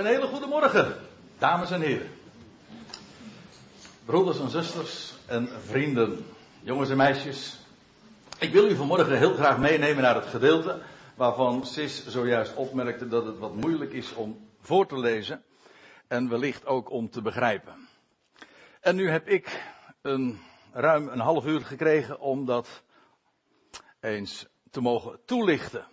Een hele goede morgen, dames en heren. Broeders en zusters en vrienden, jongens en meisjes. Ik wil u vanmorgen heel graag meenemen naar het gedeelte waarvan Sis zojuist opmerkte dat het wat moeilijk is om voor te lezen en wellicht ook om te begrijpen. En nu heb ik een, ruim een half uur gekregen om dat eens te mogen toelichten.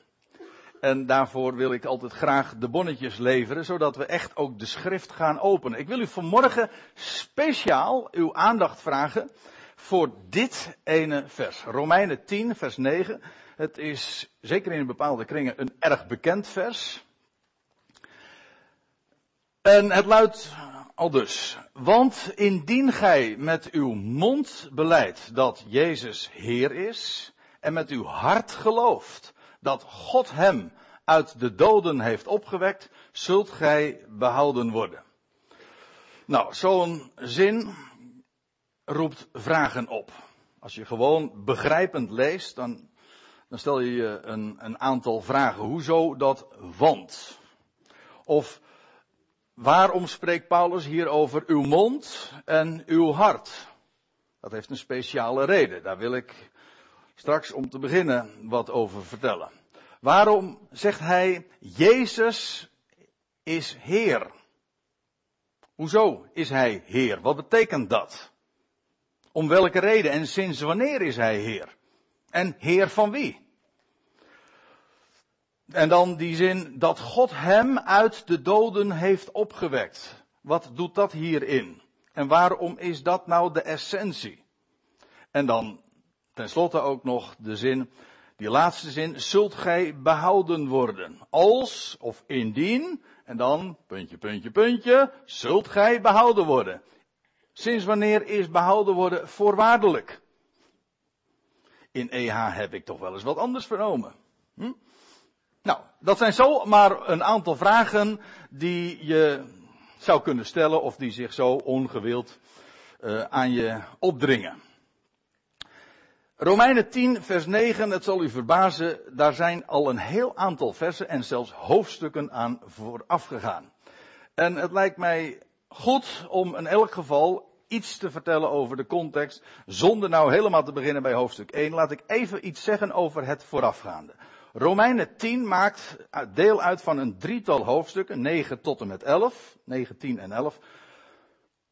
En daarvoor wil ik altijd graag de bonnetjes leveren, zodat we echt ook de schrift gaan openen. Ik wil u vanmorgen speciaal uw aandacht vragen voor dit ene vers. Romeinen 10, vers 9. Het is zeker in bepaalde kringen een erg bekend vers. En het luidt al dus. Want indien gij met uw mond beleidt dat Jezus Heer is en met uw hart gelooft dat God hem uit de doden heeft opgewekt, zult gij behouden worden. Nou, zo'n zin roept vragen op. Als je gewoon begrijpend leest, dan, dan stel je je een, een aantal vragen. Hoezo dat want? Of waarom spreekt Paulus hier over uw mond en uw hart? Dat heeft een speciale reden. Daar wil ik straks om te beginnen wat over vertellen. Waarom zegt hij Jezus is Heer? Hoezo is hij Heer? Wat betekent dat? Om welke reden en sinds wanneer is hij Heer? En Heer van wie? En dan die zin dat God hem uit de doden heeft opgewekt. Wat doet dat hierin? En waarom is dat nou de essentie? En dan Ten slotte ook nog de zin, die laatste zin, zult gij behouden worden. Als of indien, en dan, puntje, puntje, puntje, zult gij behouden worden. Sinds wanneer is behouden worden voorwaardelijk? In EH heb ik toch wel eens wat anders vernomen. Hm? Nou, dat zijn zo maar een aantal vragen die je zou kunnen stellen of die zich zo ongewild uh, aan je opdringen. Romeinen 10, vers 9, het zal u verbazen, daar zijn al een heel aantal versen en zelfs hoofdstukken aan vooraf gegaan. En het lijkt mij goed om in elk geval iets te vertellen over de context, zonder nou helemaal te beginnen bij hoofdstuk 1. Laat ik even iets zeggen over het voorafgaande. Romeinen 10 maakt deel uit van een drietal hoofdstukken, 9 tot en met 11, 9, 10 en 11,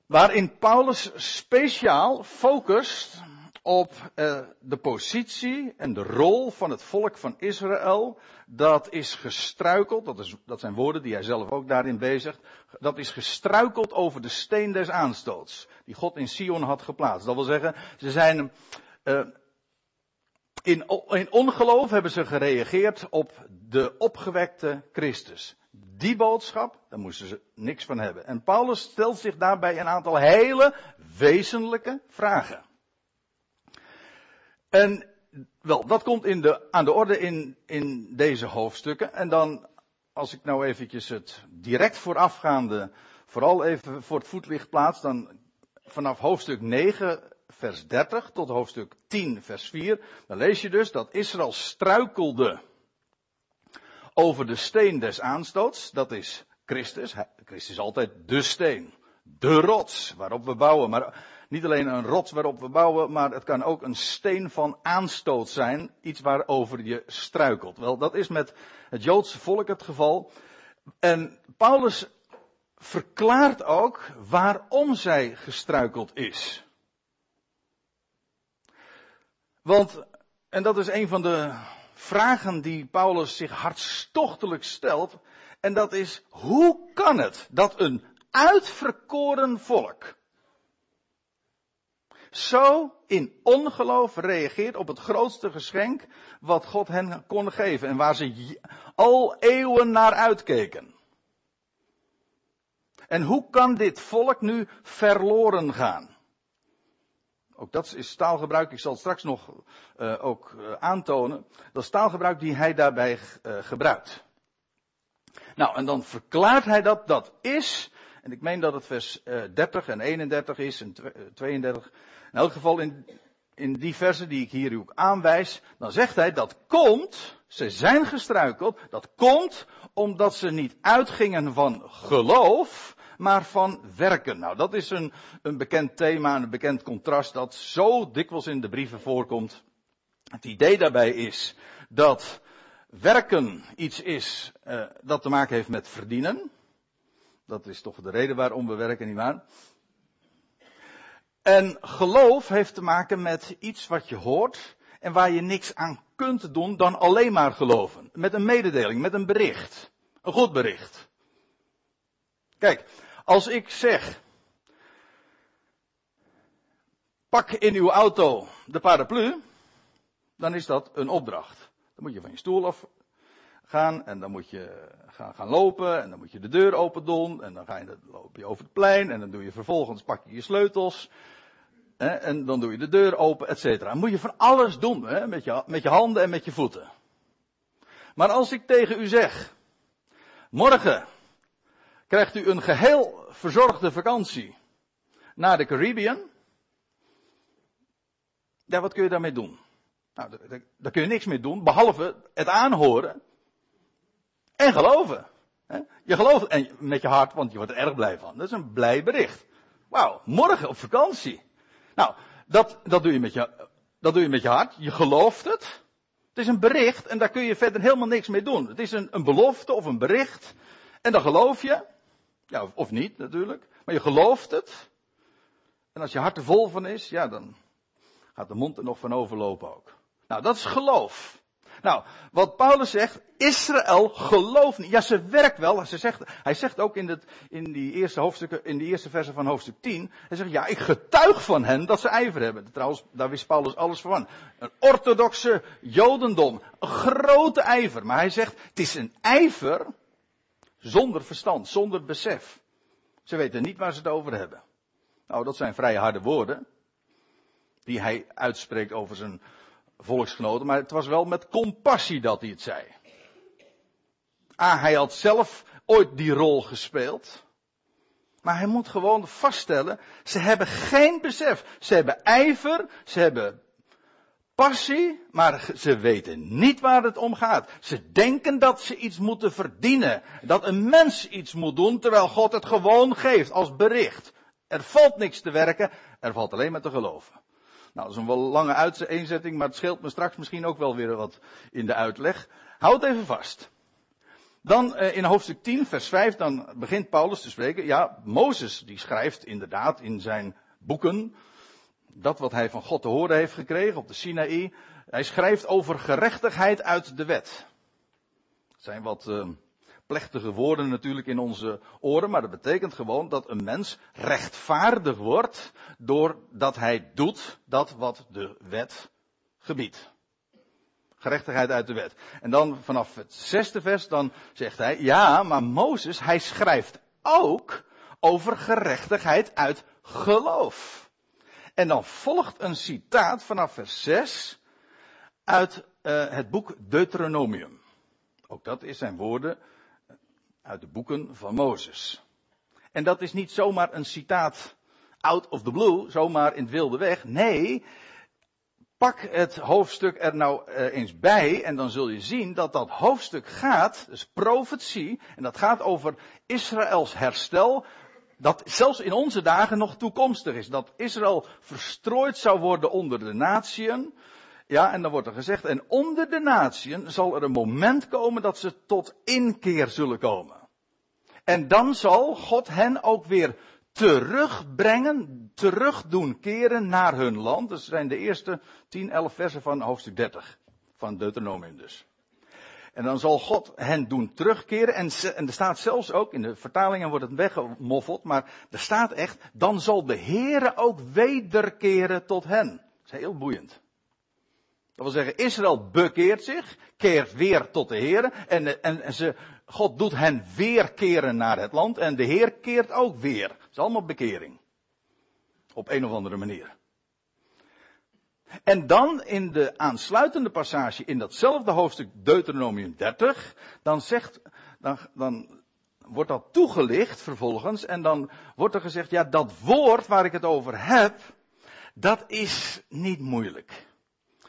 waarin Paulus speciaal focust op uh, de positie en de rol van het volk van Israël. Dat is gestruikeld, dat, is, dat zijn woorden die hij zelf ook daarin bezigt. Dat is gestruikeld over de steen des aanstoots, die God in Sion had geplaatst. Dat wil zeggen, ze zijn. Uh, in, in ongeloof hebben ze gereageerd op de opgewekte Christus. Die boodschap, daar moesten ze niks van hebben. En Paulus stelt zich daarbij een aantal hele wezenlijke vragen. En wel, dat komt in de, aan de orde in, in deze hoofdstukken. En dan, als ik nou eventjes het direct voorafgaande, vooral even voor het voetlicht plaats, dan vanaf hoofdstuk 9, vers 30 tot hoofdstuk 10, vers 4, dan lees je dus dat Israël struikelde over de steen des aanstoots. Dat is Christus. Christus is altijd de steen. De rots waarop we bouwen. Maar niet alleen een rots waarop we bouwen, maar het kan ook een steen van aanstoot zijn. Iets waarover je struikelt. Wel, dat is met het Joodse volk het geval. En Paulus verklaart ook waarom zij gestruikeld is. Want, en dat is een van de vragen die Paulus zich hartstochtelijk stelt. En dat is, hoe kan het dat een uitverkoren volk zo in ongeloof reageert op het grootste geschenk wat God hen kon geven en waar ze al eeuwen naar uitkeken. En hoe kan dit volk nu verloren gaan? Ook dat is taalgebruik, ik zal het straks nog uh, ook uh, aantonen. Dat is taalgebruik die hij daarbij uh, gebruikt. Nou, en dan verklaart hij dat dat is, en ik meen dat het vers 30 en 31 is en 32, in elk geval in, in die versen die ik hier ook aanwijs, dan zegt hij dat komt, Ze zijn gestruikeld. Dat komt omdat ze niet uitgingen van geloof, maar van werken. Nou, dat is een, een bekend thema, een bekend contrast dat zo dikwijls in de brieven voorkomt. Het idee daarbij is dat werken iets is uh, dat te maken heeft met verdienen. Dat is toch de reden waarom we werken, nietwaar? En geloof heeft te maken met iets wat je hoort en waar je niks aan kunt doen dan alleen maar geloven. Met een mededeling, met een bericht. Een goed bericht. Kijk, als ik zeg, pak in uw auto de paraplu, dan is dat een opdracht. Dan moet je van je stoel af gaan en dan moet je gaan, lopen en dan moet je de deur open doen en dan ga je, loop je over het plein en dan doe je vervolgens, pak je je sleutels en dan doe je de deur open, et cetera. Moet je van alles doen, hè, met, je, met je handen en met je voeten. Maar als ik tegen u zeg, morgen krijgt u een geheel verzorgde vakantie naar de Caribbean, ja, wat kun je daarmee doen? Nou, daar, kun je niks mee doen, behalve het aanhoren en geloven. Je gelooft met je hart, want je wordt er erg blij van. Dat is een blij bericht. Wauw, morgen op vakantie. Nou, dat, dat, doe je met je, dat doe je met je hart. Je gelooft het. Het is een bericht en daar kun je verder helemaal niks mee doen. Het is een, een belofte of een bericht. En dan geloof je. Ja, of, of niet natuurlijk. Maar je gelooft het. En als je hart er vol van is, ja, dan gaat de mond er nog van overlopen ook. Nou, dat is geloof. Nou, wat Paulus zegt, Israël gelooft niet. Ja, ze werkt wel. Ze zegt, hij zegt ook in, het, in die eerste hoofdstukken, in die eerste versen van hoofdstuk 10, hij zegt, ja, ik getuig van hen dat ze ijver hebben. Trouwens, daar wist Paulus alles van. Een orthodoxe jodendom, een grote ijver. Maar hij zegt, het is een ijver zonder verstand, zonder besef. Ze weten niet waar ze het over hebben. Nou, dat zijn vrij harde woorden. Die hij uitspreekt over zijn volksgenoten, maar het was wel met compassie dat hij het zei. Ah, hij had zelf ooit die rol gespeeld. Maar hij moet gewoon vaststellen, ze hebben geen besef. Ze hebben ijver, ze hebben passie, maar ze weten niet waar het om gaat. Ze denken dat ze iets moeten verdienen. Dat een mens iets moet doen, terwijl God het gewoon geeft als bericht. Er valt niks te werken, er valt alleen maar te geloven. Nou, dat is een wel lange uiteenzetting, maar het scheelt me straks misschien ook wel weer wat in de uitleg. Houd even vast. Dan uh, in hoofdstuk 10, vers 5, dan begint Paulus te spreken. Ja, Mozes die schrijft inderdaad in zijn boeken dat wat hij van God te horen heeft gekregen op de Sinaï. Hij schrijft over gerechtigheid uit de wet. Zijn wat uh, plechtige woorden natuurlijk in onze oren, maar dat betekent gewoon dat een mens rechtvaardig wordt doordat hij doet dat wat de wet gebiedt. Gerechtigheid uit de wet. En dan vanaf het zesde vers, dan zegt hij, ja, maar Mozes, hij schrijft ook over gerechtigheid uit geloof. En dan volgt een citaat vanaf vers 6 uit uh, het boek Deuteronomium. Ook dat is zijn woorden uit de boeken van Mozes. En dat is niet zomaar een citaat out of the blue, zomaar in het wilde weg. Nee, pak het hoofdstuk er nou uh, eens bij en dan zul je zien dat dat hoofdstuk gaat, dus profetie, en dat gaat over Israëls herstel, dat zelfs in onze dagen nog toekomstig is. Dat Israël verstrooid zou worden onder de natieën, ja, en dan wordt er gezegd, en onder de natieën zal er een moment komen dat ze tot inkeer zullen komen. En dan zal God hen ook weer terugbrengen, terug doen keren naar hun land. Dat zijn de eerste 10, 11 versen van hoofdstuk 30 van Deuteronomium dus. En dan zal God hen doen terugkeren. En, en er staat zelfs ook, in de vertalingen wordt het weggemoffeld, maar er staat echt, dan zal de Heere ook wederkeren tot hen. Dat is heel boeiend. Dat wil zeggen, Israël bekeert zich, keert weer tot de Heer. En, en, ze, God doet hen weer keren naar het land. En de Heer keert ook weer. Het is allemaal bekering. Op een of andere manier. En dan in de aansluitende passage in datzelfde hoofdstuk Deuteronomium 30, dan zegt, dan, dan wordt dat toegelicht vervolgens en dan wordt er gezegd, ja dat woord waar ik het over heb, dat is niet moeilijk.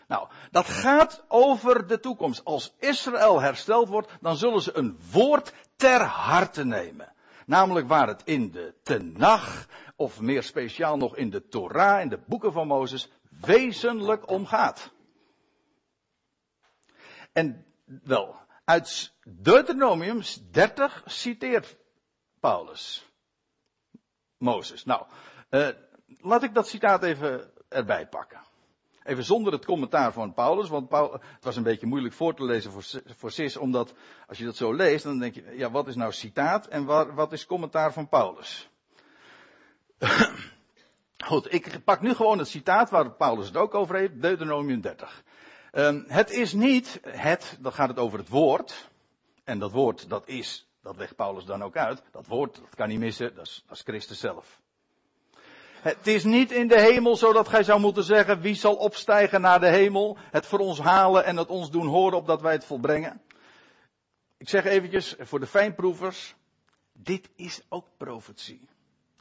Nou, dat gaat over de toekomst. Als Israël hersteld wordt, dan zullen ze een woord ter harte nemen. Namelijk waar het in de Tenach, of meer speciaal nog in de Torah, in de boeken van Mozes, wezenlijk om gaat. En wel, uit Deuteronomium 30 citeert Paulus Mozes. Nou, uh, laat ik dat citaat even erbij pakken. Even zonder het commentaar van Paulus, want het was een beetje moeilijk voor te lezen voor, voor omdat als je dat zo leest, dan denk je, ja, wat is nou citaat en wat, wat is commentaar van Paulus? Goed, ik pak nu gewoon het citaat waar Paulus het ook over heeft, Deuteronomium 30. Um, het is niet het, dan gaat het over het woord. En dat woord, dat is, dat legt Paulus dan ook uit. Dat woord, dat kan niet missen, dat is, dat is Christus zelf. Het is niet in de hemel zodat gij zou moeten zeggen, wie zal opstijgen naar de hemel, het voor ons halen en het ons doen horen opdat wij het volbrengen. Ik zeg eventjes voor de fijnproevers, dit is ook profetie.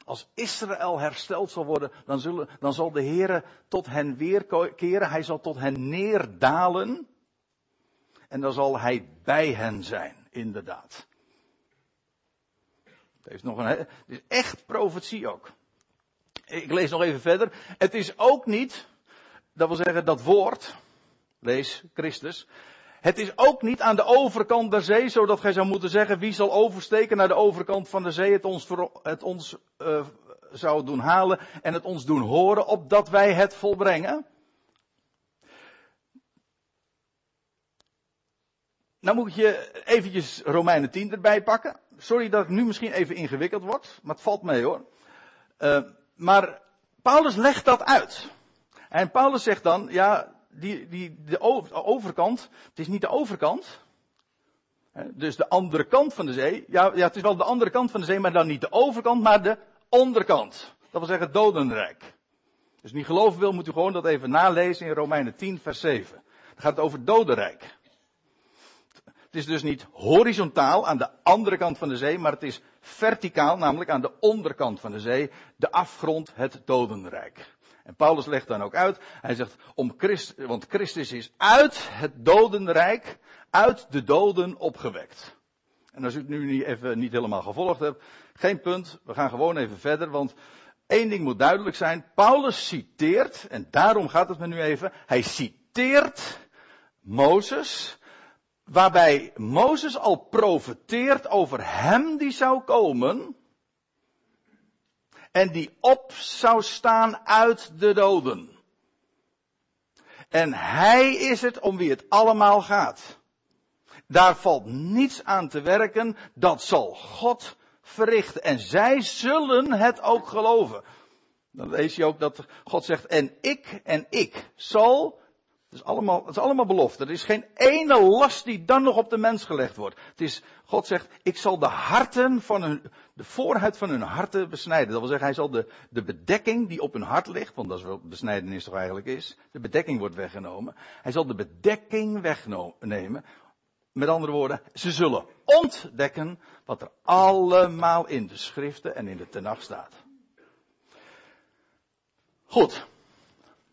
Als Israël hersteld zal worden, dan, zullen, dan zal de Heer tot hen weerkeren. Hij zal tot hen neerdalen. En dan zal hij bij hen zijn, inderdaad. Het, heeft nog een, het is echt profetie ook. Ik lees nog even verder. Het is ook niet, dat wil zeggen dat woord, lees Christus. Het is ook niet aan de overkant der zee, zodat gij zou moeten zeggen, wie zal oversteken naar de overkant van de zee, het ons, het ons uh, zou doen halen en het ons doen horen, opdat wij het volbrengen. Nou moet je eventjes Romeinen 10 erbij pakken. Sorry dat ik nu misschien even ingewikkeld word, maar het valt mee hoor. Uh, maar Paulus legt dat uit. En Paulus zegt dan, ja, die, die, de overkant, het is niet de overkant. Dus de andere kant van de zee. Ja, ja, het is wel de andere kant van de zee, maar dan niet de overkant, maar de onderkant. Dat wil zeggen dodenrijk. Dus niet geloven wil, moet u gewoon dat even nalezen in Romeinen 10, vers 7. Dan gaat het over dodenrijk. Het is dus niet horizontaal aan de andere kant van de zee, maar het is verticaal, namelijk aan de onderkant van de zee, de afgrond, het dodenrijk. En Paulus legt dan ook uit, hij zegt, om Christ, want Christus is uit het dodenrijk, uit de doden opgewekt. En als u het nu niet, even niet helemaal gevolgd hebt, geen punt, we gaan gewoon even verder, want één ding moet duidelijk zijn. Paulus citeert, en daarom gaat het me nu even, hij citeert Mozes, waarbij Mozes al profeteert over hem die zou komen, en die op zou staan uit de doden. En hij is het om wie het allemaal gaat. Daar valt niets aan te werken, dat zal God verrichten. En zij zullen het ook geloven. Dan lees je ook dat God zegt, en ik en ik zal is allemaal, het is allemaal belofte. Er is geen ene last die dan nog op de mens gelegd wordt. Het is, God zegt, ik zal de harten van hun, de voorhuid van hun harten besnijden. Dat wil zeggen, hij zal de, de bedekking die op hun hart ligt, want dat is wat besnijdenis toch eigenlijk is. De bedekking wordt weggenomen. Hij zal de bedekking wegnemen. Met andere woorden, ze zullen ontdekken wat er allemaal in de schriften en in de tenag staat. Goed.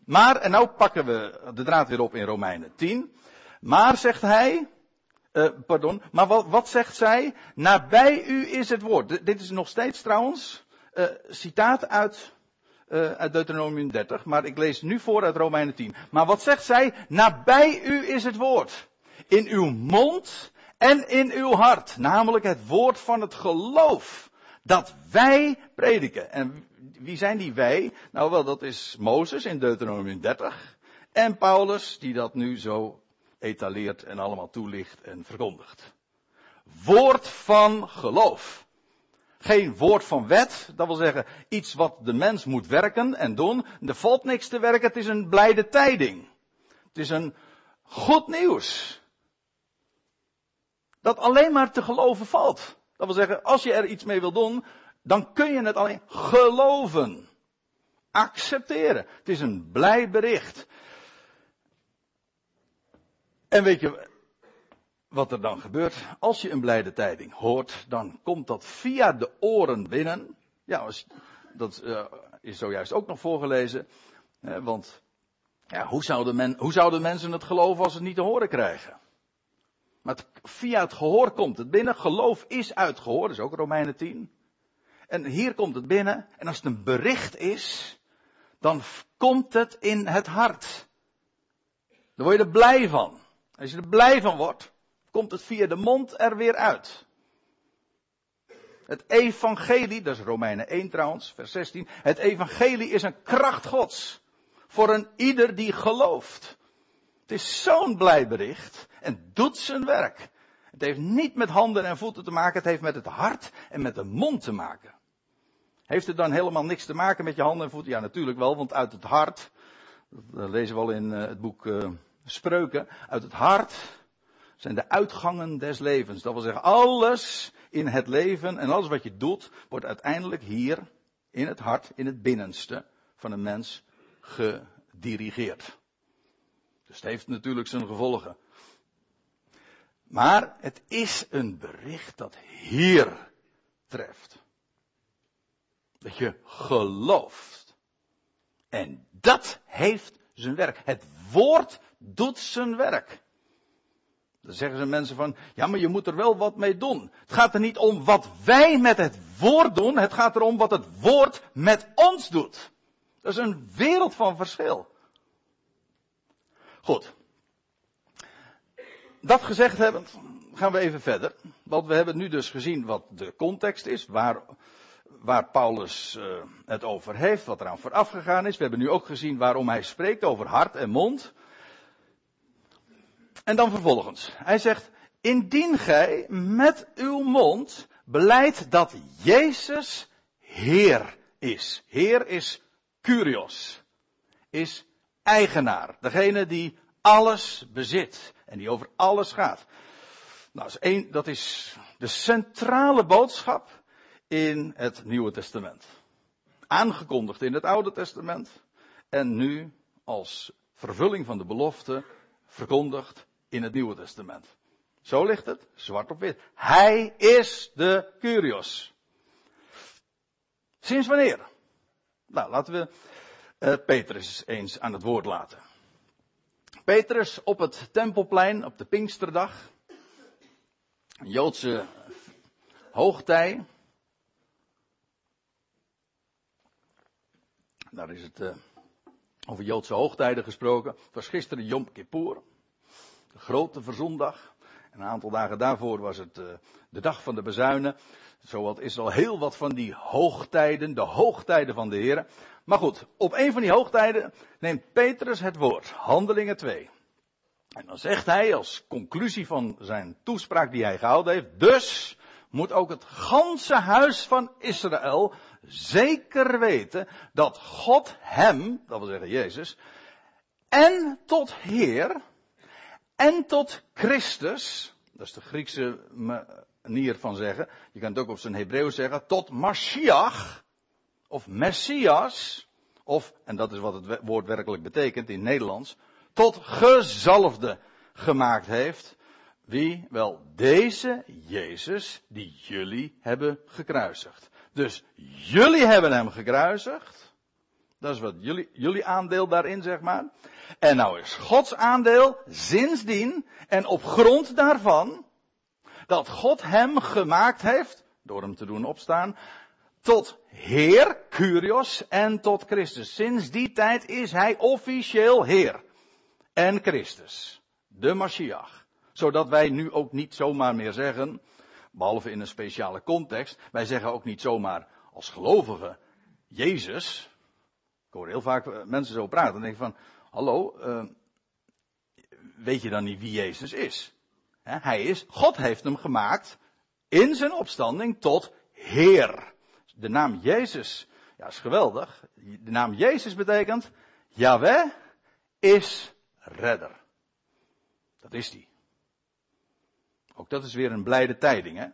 Maar, en nou pakken we de draad weer op in Romeinen 10. Maar zegt hij, uh, pardon, maar wat, zegt zij? Nabij u is het woord. dit is nog steeds trouwens, uh, citaat uit, uh, uit Deuteronomium 30, maar ik lees nu voor uit Romeinen 10. Maar wat zegt zij? Nabij u is het woord. In uw mond en in uw hart. Namelijk het woord van het geloof. Dat wij prediken. En wie zijn die wij? Nou wel, dat is Mozes in Deuteronomium 30. En Paulus, die dat nu zo etaleert en allemaal toelicht en verkondigt. Woord van geloof. Geen woord van wet, dat wil zeggen iets wat de mens moet werken en doen. Er valt niks te werken, het is een blijde tijding. Het is een goed nieuws. Dat alleen maar te geloven valt. Dat wil zeggen, als je er iets mee wil doen, dan kun je het alleen geloven. Accepteren. Het is een blij bericht. En weet je wat er dan gebeurt? Als je een blijde tijding hoort, dan komt dat via de oren binnen. Ja, dat uh, is zojuist ook nog voorgelezen. want Ja, hoe zouden, men, hoe zouden mensen het geloven als ze het niet te horen krijgen? Maar via het gehoor komt het binnen. Geloof is uit gehoor, dat is ook Romeinen 10. En hier komt het binnen. En als het een bericht is, dan komt het in het hart. Dan word je er blij van. Als je er blij van wordt, komt het via de mond er weer uit. Het evangelie, dat is Romeinen 1 trouwens, vers 16. Het evangelie is een kracht gods. Voor een ieder die gelooft. Het is zo'n blij bericht en doet zijn werk. Het heeft niet met handen en voeten te maken, het heeft met het hart en met de mond te maken. Heeft het dan helemaal niks te maken met je handen en voeten? Ja, natuurlijk wel, want uit het hart, dat lezen we al in eh, het boek uh, Spreuken, uit het hart zijn de uitgangen des levens. Dat wil zeggen, alles in het leven en alles wat je doet, wordt uiteindelijk hier in het hart, in het binnenste van een mens gedirigeerd. Dus het heeft natuurlijk zijn gevolgen. Maar het is een bericht dat hier treft. Dat je gelooft. En dat heeft zijn werk. Het woord doet zijn werk. Dan zeggen ze mensen van, ja maar je moet er wel wat mee doen. Het gaat er niet om wat wij met het woord doen, het gaat erom wat het woord met ons doet. Dat is een wereld van verschil. Goed. Dat gezegd hebben, gaan we even verder. Want we hebben nu dus gezien wat de context is, waar, waar Paulus uh, het over heeft, wat eraan vooraf gegaan is. We hebben nu ook gezien waarom hij spreekt over hart en mond. En dan vervolgens. Hij zegt, indien gij met uw mond beleidt dat Jezus Heer is. Heer is Curios. Is eigenaar. Degene die alles bezit. En die over alles gaat. Nou, dat is, een, dat is de centrale boodschap in het Nieuwe Testament. Aangekondigd in het Oude Testament. En nu als vervulling van de belofte verkondigd in het Nieuwe Testament. Zo ligt het, zwart op wit. Hij is de Curios. Sinds wanneer? Nou, laten we uh, Petrus eens aan het woord laten. Petrus op het Tempelplein op de Pinksterdag. Joodse hoogtij. Daar is het uh, over Joodse hoogtijden gesproken. Het was gisteren Yom Kippur de grote verzondag. En een aantal dagen daarvoor was het uh, de dag van de bezuinen. Zowat is al heel wat van die hoogtijden, de hoogtijden van de Heer. Maar goed, op een van die hoogtijden neemt Petrus het woord, Handelingen 2. En dan zegt hij als conclusie van zijn toespraak die hij gehouden heeft, dus moet ook het ganse huis van Israël zeker weten dat God hem, dat wil zeggen Jezus, en tot Heer, en tot Christus, dat is de Griekse manier van zeggen, je kan het ook op zijn Hebreeuws zeggen, tot Mashiach, of Messias, of, en dat is wat het woord werkelijk betekent in Nederlands, tot gezalfde gemaakt heeft. Wie? Wel, deze Jezus die jullie hebben gekruisigd. Dus jullie hebben hem gekruisigd. Dat is wat jullie, jullie aandeel daarin, zeg maar. En nou is Gods aandeel sindsdien en op grond daarvan dat God hem gemaakt heeft, door hem te doen opstaan, tot Heer, Curios en tot Christus. Sinds die tijd is hij officieel Heer en Christus, de Mashiach. Zodat wij nu ook niet zomaar meer zeggen, behalve in een speciale context, wij zeggen ook niet zomaar als gelovigen Jezus. Ik hoor heel vaak mensen zo praten en denk van, hallo, uh, weet je dan niet wie Jezus is? Hij is, God heeft hem gemaakt in zijn opstanding tot Heer. De naam Jezus, ja, is geweldig. De naam Jezus betekent, Yahweh is redder. Dat is die. Ook dat is weer een blijde tijding, hè?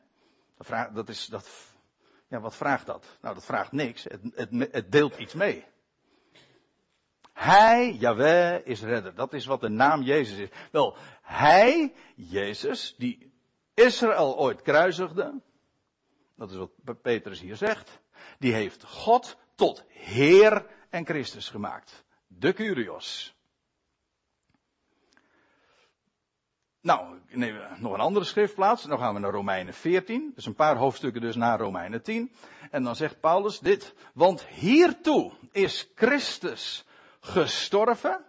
Dat, vraagt, dat is, dat, ja, wat vraagt dat? Nou, dat vraagt niks. Het, het, het deelt iets mee. Hij, Jaweh, is redder. Dat is wat de naam Jezus is. Wel, hij, Jezus, die Israël ooit kruisigde, dat is wat Petrus hier zegt, die heeft God tot Heer en Christus gemaakt. De Curios. Nou, ik neem nog een andere schriftplaats. Dan gaan we naar Romeinen 14. Dus een paar hoofdstukken dus na Romeinen 10. En dan zegt Paulus dit. Want hiertoe is Christus gestorven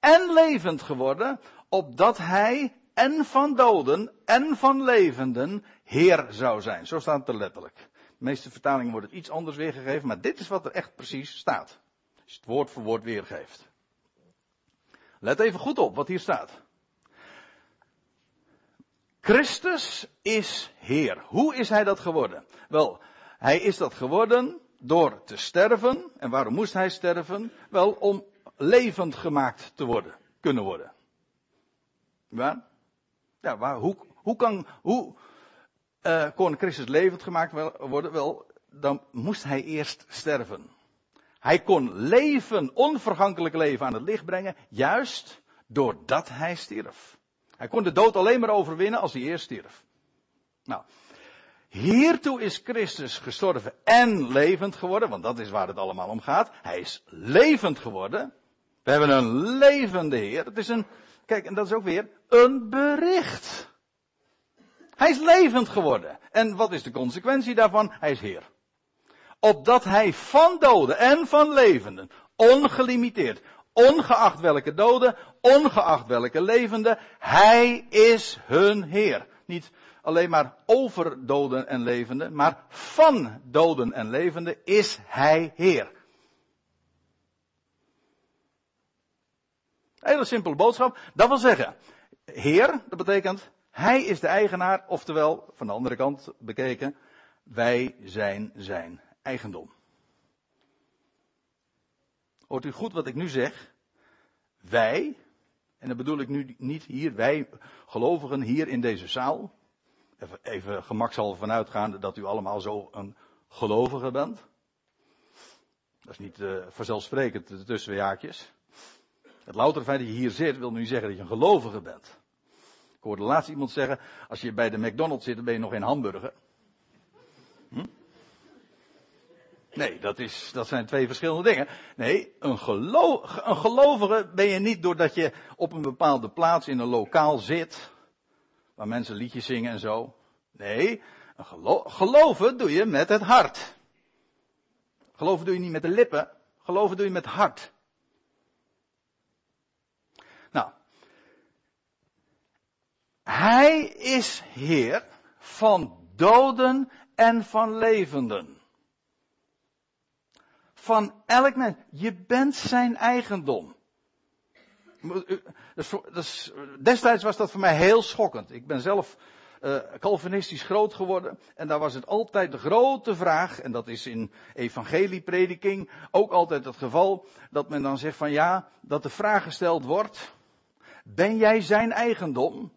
en levend geworden, opdat hij en van doden en van levenden Heer zou zijn. Zo staat het er letterlijk. De meeste vertalingen wordt het iets anders weergegeven, maar dit is wat er echt precies staat. Als je het woord voor woord weergeeft. Let even goed op wat hier staat. Christus is Heer. Hoe is hij dat geworden? Wel, hij is dat geworden door te sterven. En waarom moest hij sterven? Wel, om levend gemaakt te worden, kunnen worden. Waar? Ja, waar, hoe, hoe kan, hoe uh, kon Christus levend gemaakt worden? Wel, dan moest hij eerst sterven. Hij kon leven, onvergankelijk leven aan het licht brengen, juist doordat hij stierf. Hij kon de dood alleen maar overwinnen als hij eerst stierf. Nou, hiertoe is Christus gestorven en levend geworden, want dat is waar het allemaal om gaat. Hij is levend geworden. We hebben een levende Heer. Het is een, kijk, en dat is ook weer een bericht. Hij is levend geworden. En wat is de consequentie daarvan? Hij is Heer. Opdat hij van doden en van levenden, ongelimiteerd, ongeacht welke doden, ongeacht welke levenden, hij is hun Heer. Niet alleen maar over doden en levenden, maar van doden en levenden is hij Heer. Hele simpele boodschap. Dat wil zeggen, Heer, dat betekent, Hij is de eigenaar, oftewel, van de andere kant bekeken, wij zijn zijn eigendom. Hoort u goed wat ik nu zeg? Wij, en dat bedoel ik nu niet hier, wij gelovigen hier in deze zaal. Even, gemakshalve vanuitgaande dat u allemaal zo een gelovige bent. Dat is niet uh, vanzelfsprekend tussen twee haakjes. Het louter feit dat je hier zit, wil nu zeggen dat je een gelovige bent. Ik hoorde laatst iemand zeggen, als je bij de McDonald's zit, dan ben je nog geen hamburger. Hm? Nee, dat, is, dat zijn twee verschillende dingen. Nee, een, een gelovige ben je niet doordat je op een bepaalde plaats in een lokaal zit, waar mensen liedjes zingen en zo. Nee, geloven doe je met het hart. Geloven doe je niet met de lippen, geloven doe je met het hart. Nou, hij is Heer van doden en van levenden. Van elk mens. Je bent zijn eigendom. Destijds was dat voor mij heel schokkend. Ik ben zelf uh, Calvinistisch groot geworden. En daar was het altijd de grote vraag, en dat is in evangelieprediking ook altijd het geval, dat men dan zegt van ja, dat de vraag gesteld wordt, ben jij zijn eigendom?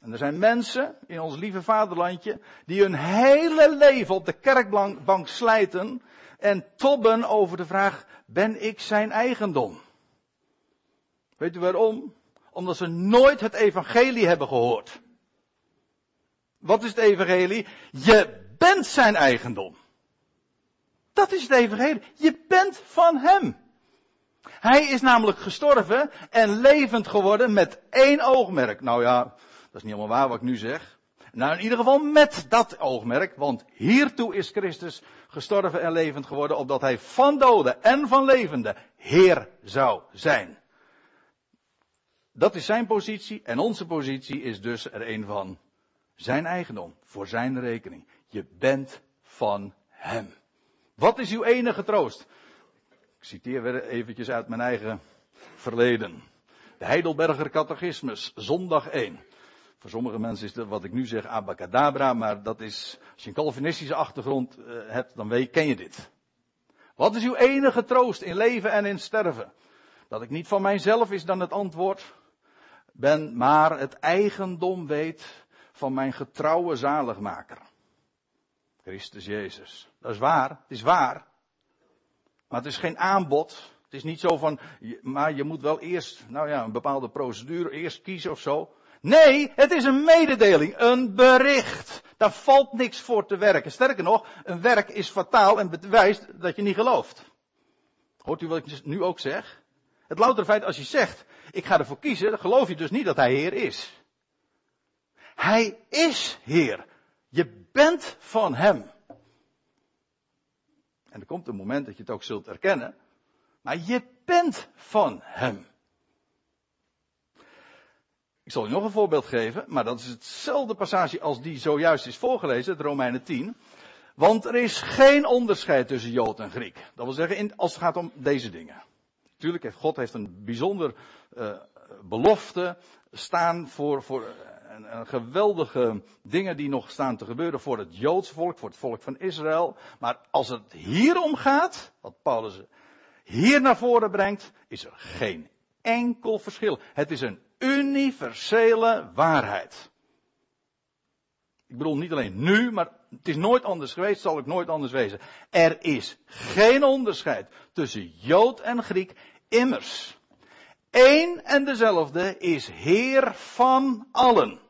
En er zijn mensen in ons lieve vaderlandje die hun hele leven op de kerkbank slijten en tobben over de vraag, ben ik zijn eigendom? Weet u waarom? Omdat ze nooit het evangelie hebben gehoord. Wat is het evangelie? Je bent zijn eigendom. Dat is het evangelie. Je bent van hem. Hij is namelijk gestorven en levend geworden met één oogmerk. Nou ja, dat is niet helemaal waar wat ik nu zeg. Nou, in ieder geval met dat oogmerk, want hiertoe is Christus gestorven en levend geworden, opdat hij van doden en van levenden Heer zou zijn. Dat is zijn positie en onze positie is dus er een van zijn eigendom, voor zijn rekening. Je bent van hem. Wat is uw enige troost? citeer weer eventjes uit mijn eigen verleden. De Heidelberger Catechismus, zondag 1. Voor sommige mensen is dat wat ik nu zeg abacadabra, maar dat is, als je een Calvinistische achtergrond uh, hebt, dan weet, ken je dit. Wat is uw enige troost in leven en in sterven? Dat ik niet van mijzelf is dan het antwoord, ben maar het eigendom weet van mijn getrouwe zaligmaker. Christus Jezus. Dat is waar, het is waar. Maar het is geen aanbod. Het is niet zo van, maar je moet wel eerst, nou ja, een bepaalde procedure eerst kiezen of zo. Nee, het is een mededeling, een bericht. Daar valt niks voor te werken. Sterker nog, een werk is fataal en bewijst dat je niet gelooft. Hoort u wat ik nu ook zeg? Het louter feit als je zegt, ik ga ervoor kiezen, dan geloof je dus niet dat hij Heer is. Hij is Heer. Je bent van Hem. En er komt een moment dat je het ook zult erkennen. Maar je bent van Hem. Ik zal u nog een voorbeeld geven, maar dat is hetzelfde passage als die zojuist is voorgelezen, het Romeinen 10. Want er is geen onderscheid tussen Jood en Griek. Dat wil zeggen, als het gaat om deze dingen. Natuurlijk heeft God heeft een bijzonder uh, belofte staan voor, voor een, geweldige dingen die nog staan te gebeuren voor het Joodse volk, voor het volk van Israël. Maar als het hier om gaat, wat Paulus hier naar voren brengt, is er geen enkel verschil. Het is een universele waarheid. Ik bedoel niet alleen nu, maar het is nooit anders geweest, zal ook nooit anders wezen. Er is geen onderscheid tussen Jood en Griek, immers. Eén en dezelfde is Heer van allen.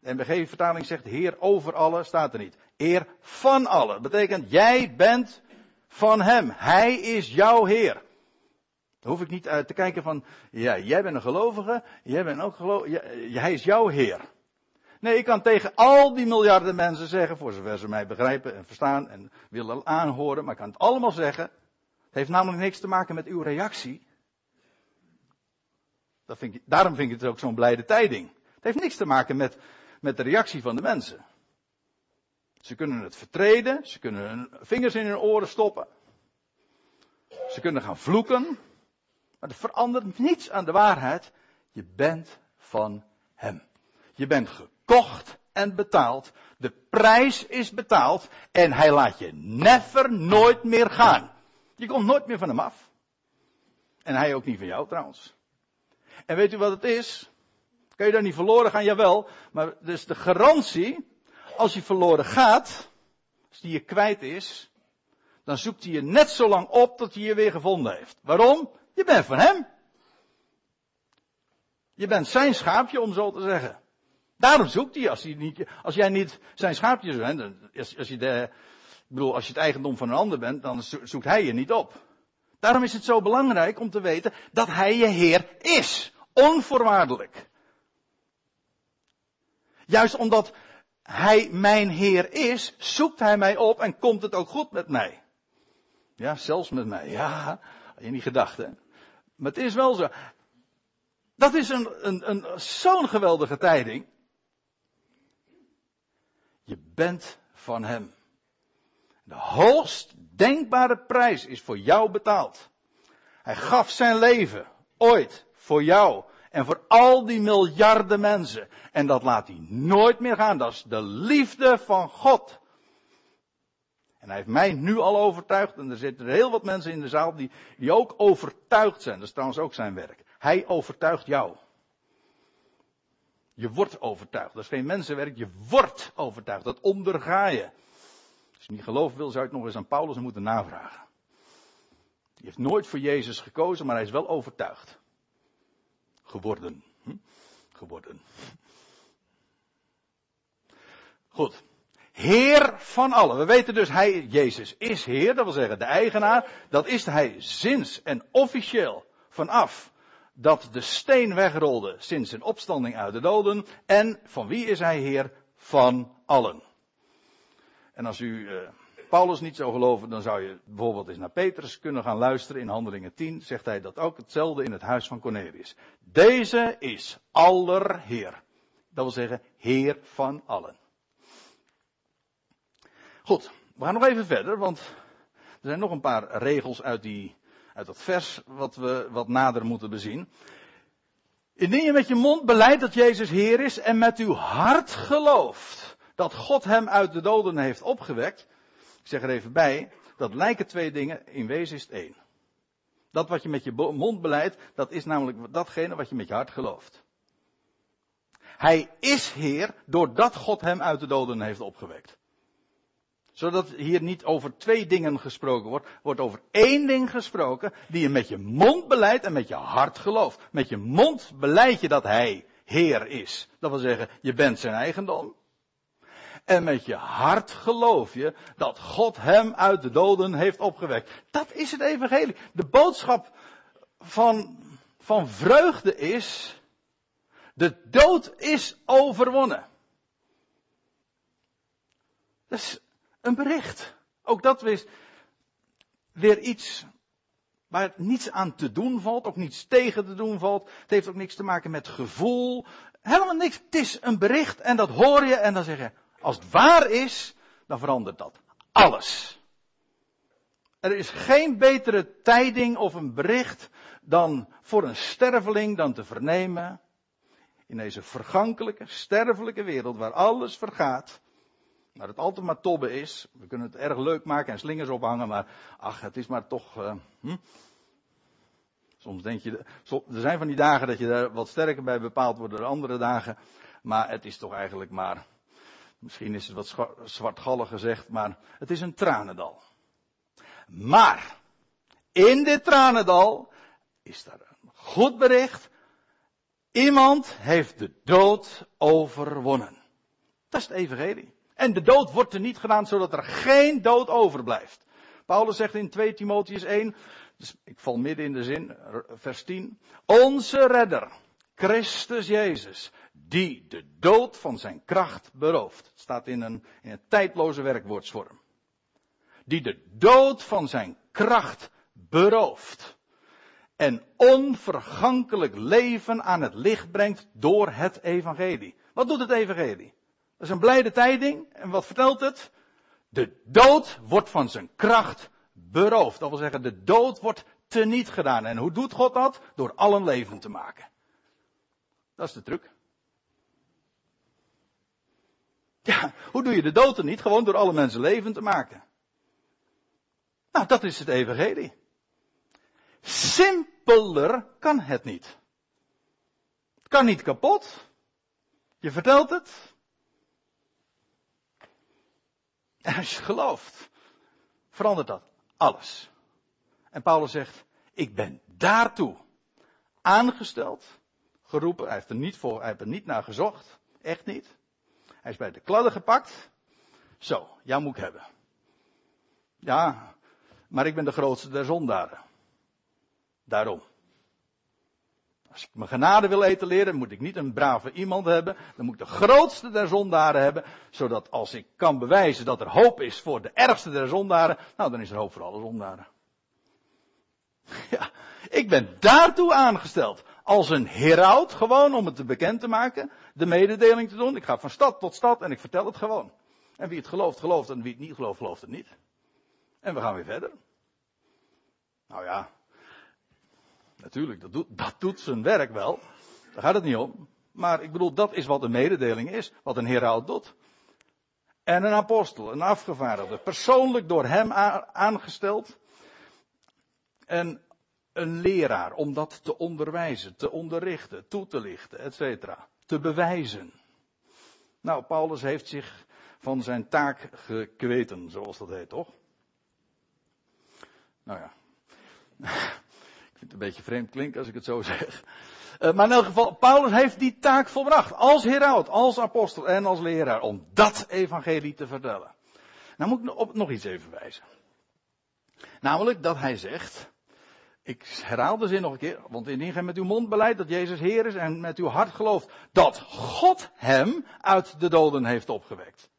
De NBG-vertaling zegt Heer over allen, staat er niet. Heer van allen. betekent, jij bent van Hem. Hij is jouw Heer. Dan hoef ik niet uit te kijken van, ja, jij bent een gelovige, jij bent ook gelovige, hij is jouw Heer. Nee, ik kan tegen al die miljarden mensen zeggen, voor zover ze mij begrijpen en verstaan en willen aanhoren, maar ik kan het allemaal zeggen. Het heeft namelijk niks te maken met uw reactie. Dat vind ik, daarom vind ik het ook zo'n blijde tijding. Het heeft niks te maken met, met de reactie van de mensen. Ze kunnen het vertreden, ze kunnen hun vingers in hun oren stoppen. Ze kunnen gaan vloeken. Maar het verandert niets aan de waarheid. Je bent van Hem. Je bent gekocht en betaald. De prijs is betaald. En Hij laat je never nooit meer gaan. Je komt nooit meer van Hem af. En Hij ook niet van jou trouwens. En weet u wat het is? Kun je daar niet verloren gaan? Jawel. Maar dus de garantie, als je verloren gaat, als die je kwijt is, dan zoekt hij je net zo lang op tot hij je weer gevonden heeft. Waarom? Je bent van hem. Je bent zijn schaapje, om zo te zeggen. Daarom zoekt hij, als, hij niet, als jij niet zijn schaapje bent, als, als, je de, ik bedoel, als je het eigendom van een ander bent, dan zoekt hij je niet op. Daarom is het zo belangrijk om te weten dat hij je Heer is. Onvoorwaardelijk. Juist omdat hij mijn Heer is, zoekt hij mij op en komt het ook goed met mij. Ja, zelfs met mij. Ja, had je niet gedacht? Maar het is wel zo. Dat is een, een, een, zo'n geweldige tijding. Je bent van Hem. De hoogst denkbare prijs is voor jou betaald. Hij gaf zijn leven ooit voor jou en voor al die miljarden mensen. En dat laat hij nooit meer gaan. Dat is de liefde van God. En hij heeft mij nu al overtuigd. En er zitten heel wat mensen in de zaal die, die ook overtuigd zijn. Dat is trouwens ook zijn werk. Hij overtuigt jou. Je wordt overtuigd. Dat is geen mensenwerk. Je wordt overtuigd. Dat onderga je. Als je niet geloven wil, zou je het nog eens aan Paulus moeten navragen. Die heeft nooit voor Jezus gekozen, maar hij is wel overtuigd. Geworden. Hm? Geworden. Goed. Heer van allen. We weten dus, hij, Jezus is Heer, dat wil zeggen de eigenaar. Dat is hij sinds en officieel vanaf dat de steen wegrolde sinds zijn opstanding uit de doden. En van wie is hij Heer? Van allen. En als u uh, Paulus niet zou geloven, dan zou je bijvoorbeeld eens naar Petrus kunnen gaan luisteren. In Handelingen 10 zegt hij dat ook hetzelfde in het huis van Cornelius. Deze is aller Heer. Dat wil zeggen, Heer van allen. Goed, we gaan nog even verder, want er zijn nog een paar regels uit, die, uit dat vers wat we wat nader moeten bezien. Indien je met je mond beleidt dat Jezus Heer is en met uw hart gelooft dat God hem uit de doden heeft opgewekt. Ik zeg er even bij, dat lijken twee dingen, in wezen is het één. Dat wat je met je mond beleidt, dat is namelijk datgene wat je met je hart gelooft. Hij is Heer doordat God hem uit de doden heeft opgewekt zodat hier niet over twee dingen gesproken wordt, wordt over één ding gesproken die je met je mond beleidt en met je hart gelooft. Met je mond beleid je dat hij Heer is. Dat wil zeggen, je bent zijn eigendom. En met je hart geloof je dat God hem uit de doden heeft opgewekt. Dat is het evangelie. De boodschap van, van vreugde is, de dood is overwonnen. Een bericht. Ook dat is weer iets waar niets aan te doen valt, ook niets tegen te doen valt. Het heeft ook niks te maken met gevoel. Helemaal niks. Het is een bericht en dat hoor je en dan zeg je, als het waar is, dan verandert dat alles. Er is geen betere tijding of een bericht dan voor een sterveling dan te vernemen in deze vergankelijke, sterfelijke wereld waar alles vergaat, maar het altijd maar tobben is. We kunnen het erg leuk maken en slingers ophangen, maar ach, het is maar toch. Uh, hm? Soms denk je, er zijn van die dagen dat je daar wat sterker bij bepaald wordt dan andere dagen, maar het is toch eigenlijk maar, misschien is het wat zwartgallig gezegd, maar het is een tranendal. Maar, in dit tranendal is daar een goed bericht. Iemand heeft de dood overwonnen. Dat is het evangelie. En de dood wordt er niet gedaan zodat er geen dood overblijft. Paulus zegt in 2 Timotheus 1, dus ik val midden in de zin, vers 10. Onze redder, Christus Jezus, die de dood van zijn kracht berooft. Het staat in een, in een tijdloze werkwoordsvorm. Die de dood van zijn kracht berooft. En onvergankelijk leven aan het licht brengt door het evangelie. Wat doet het evangelie? Dat is een blijde tijding. En wat vertelt het? De dood wordt van zijn kracht beroofd. Dat wil zeggen, de dood wordt teniet gedaan. En hoe doet God dat? Door allen levend te maken. Dat is de truc. Ja, hoe doe je de dood er niet? Gewoon door alle mensen levend te maken. Nou, dat is het evangelie. Simpeler kan het niet. Het kan niet kapot. Je vertelt het. En als je gelooft, verandert dat alles. En Paulus zegt, ik ben daartoe aangesteld, geroepen. Hij heeft er niet voor, hij heeft er niet naar gezocht. Echt niet. Hij is bij de kladden gepakt. Zo, jou moet ik hebben. Ja, maar ik ben de grootste der zondaren. Daarom. Als ik mijn genade wil etaleren, moet ik niet een brave iemand hebben. Dan moet ik de grootste der zondaren hebben. Zodat als ik kan bewijzen dat er hoop is voor de ergste der zondaren. Nou, dan is er hoop voor alle zondaren. Ja, ik ben daartoe aangesteld. Als een heraut, gewoon om het te bekend te maken. De mededeling te doen. Ik ga van stad tot stad en ik vertel het gewoon. En wie het gelooft, gelooft. En wie het niet gelooft, gelooft het niet. En we gaan weer verder. Nou ja, Natuurlijk, dat doet, dat doet zijn werk wel. Daar gaat het niet om. Maar ik bedoel, dat is wat een mededeling is. Wat een heraut doet. En een apostel, een afgevaardigde, persoonlijk door hem aangesteld. En een leraar om dat te onderwijzen, te onderrichten, toe te lichten, etc. Te bewijzen. Nou, Paulus heeft zich van zijn taak gekweten, zoals dat heet, toch? Nou ja het een beetje vreemd klinken als ik het zo zeg. Uh, maar in elk geval, Paulus heeft die taak volbracht. Als heraut, als apostel en als leraar. Om dat evangelie te vertellen. Nou moet ik op nog iets even wijzen. Namelijk dat hij zegt. Ik herhaal de zin nog een keer. Want indien gij met uw mond beleidt dat Jezus Heer is. En met uw hart gelooft dat God hem uit de doden heeft opgewekt.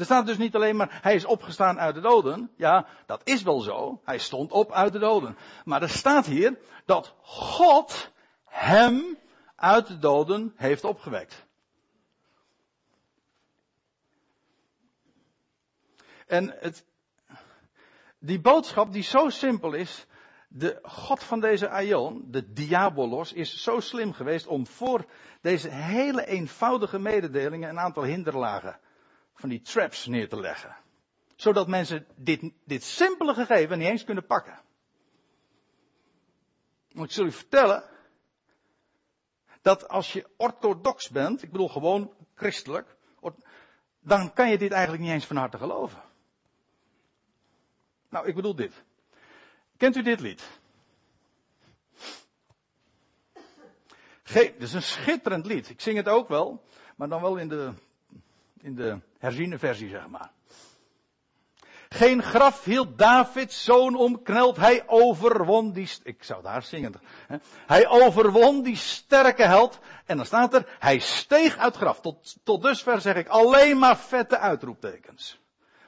Er staat dus niet alleen maar, hij is opgestaan uit de doden. Ja, dat is wel zo. Hij stond op uit de doden. Maar er staat hier dat God hem uit de doden heeft opgewekt. En het, die boodschap die zo simpel is, de God van deze Aion, de Diabolos, is zo slim geweest om voor deze hele eenvoudige mededelingen een aantal hinderlagen van die traps neer te leggen. Zodat mensen dit, dit simpele gegeven niet eens kunnen pakken. Maar ik zal u vertellen dat als je orthodox bent, ik bedoel gewoon christelijk, dan kan je dit eigenlijk niet eens van harte geloven. Nou, ik bedoel dit. Kent u dit lied? Ge dit is een schitterend lied. Ik zing het ook wel, maar dan wel in de in de herziene versie, zeg maar. geen graf hield Davids zoon omkneld. Hij overwon die, ik zou daar zingen. Hè? Hij overwon die sterke held. En dan staat er, hij steeg uit graf. Tot, tot dusver zeg ik alleen maar vette uitroeptekens.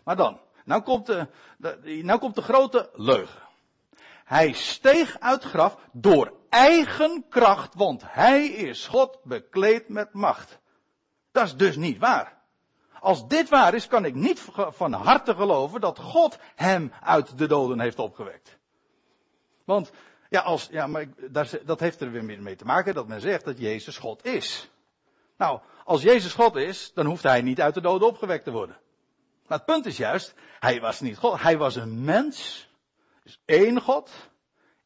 Maar dan, nou komt de, nou komt de grote leugen. Hij steeg uit graf door eigen kracht, want hij is God bekleed met macht. Dat is dus niet waar. Als dit waar is, kan ik niet van harte geloven dat God hem uit de doden heeft opgewekt. Want, ja, als, ja maar dat heeft er weer mee te maken dat men zegt dat Jezus God is. Nou, als Jezus God is, dan hoeft hij niet uit de doden opgewekt te worden. Maar het punt is juist, hij was niet God, hij was een mens. Dus één God,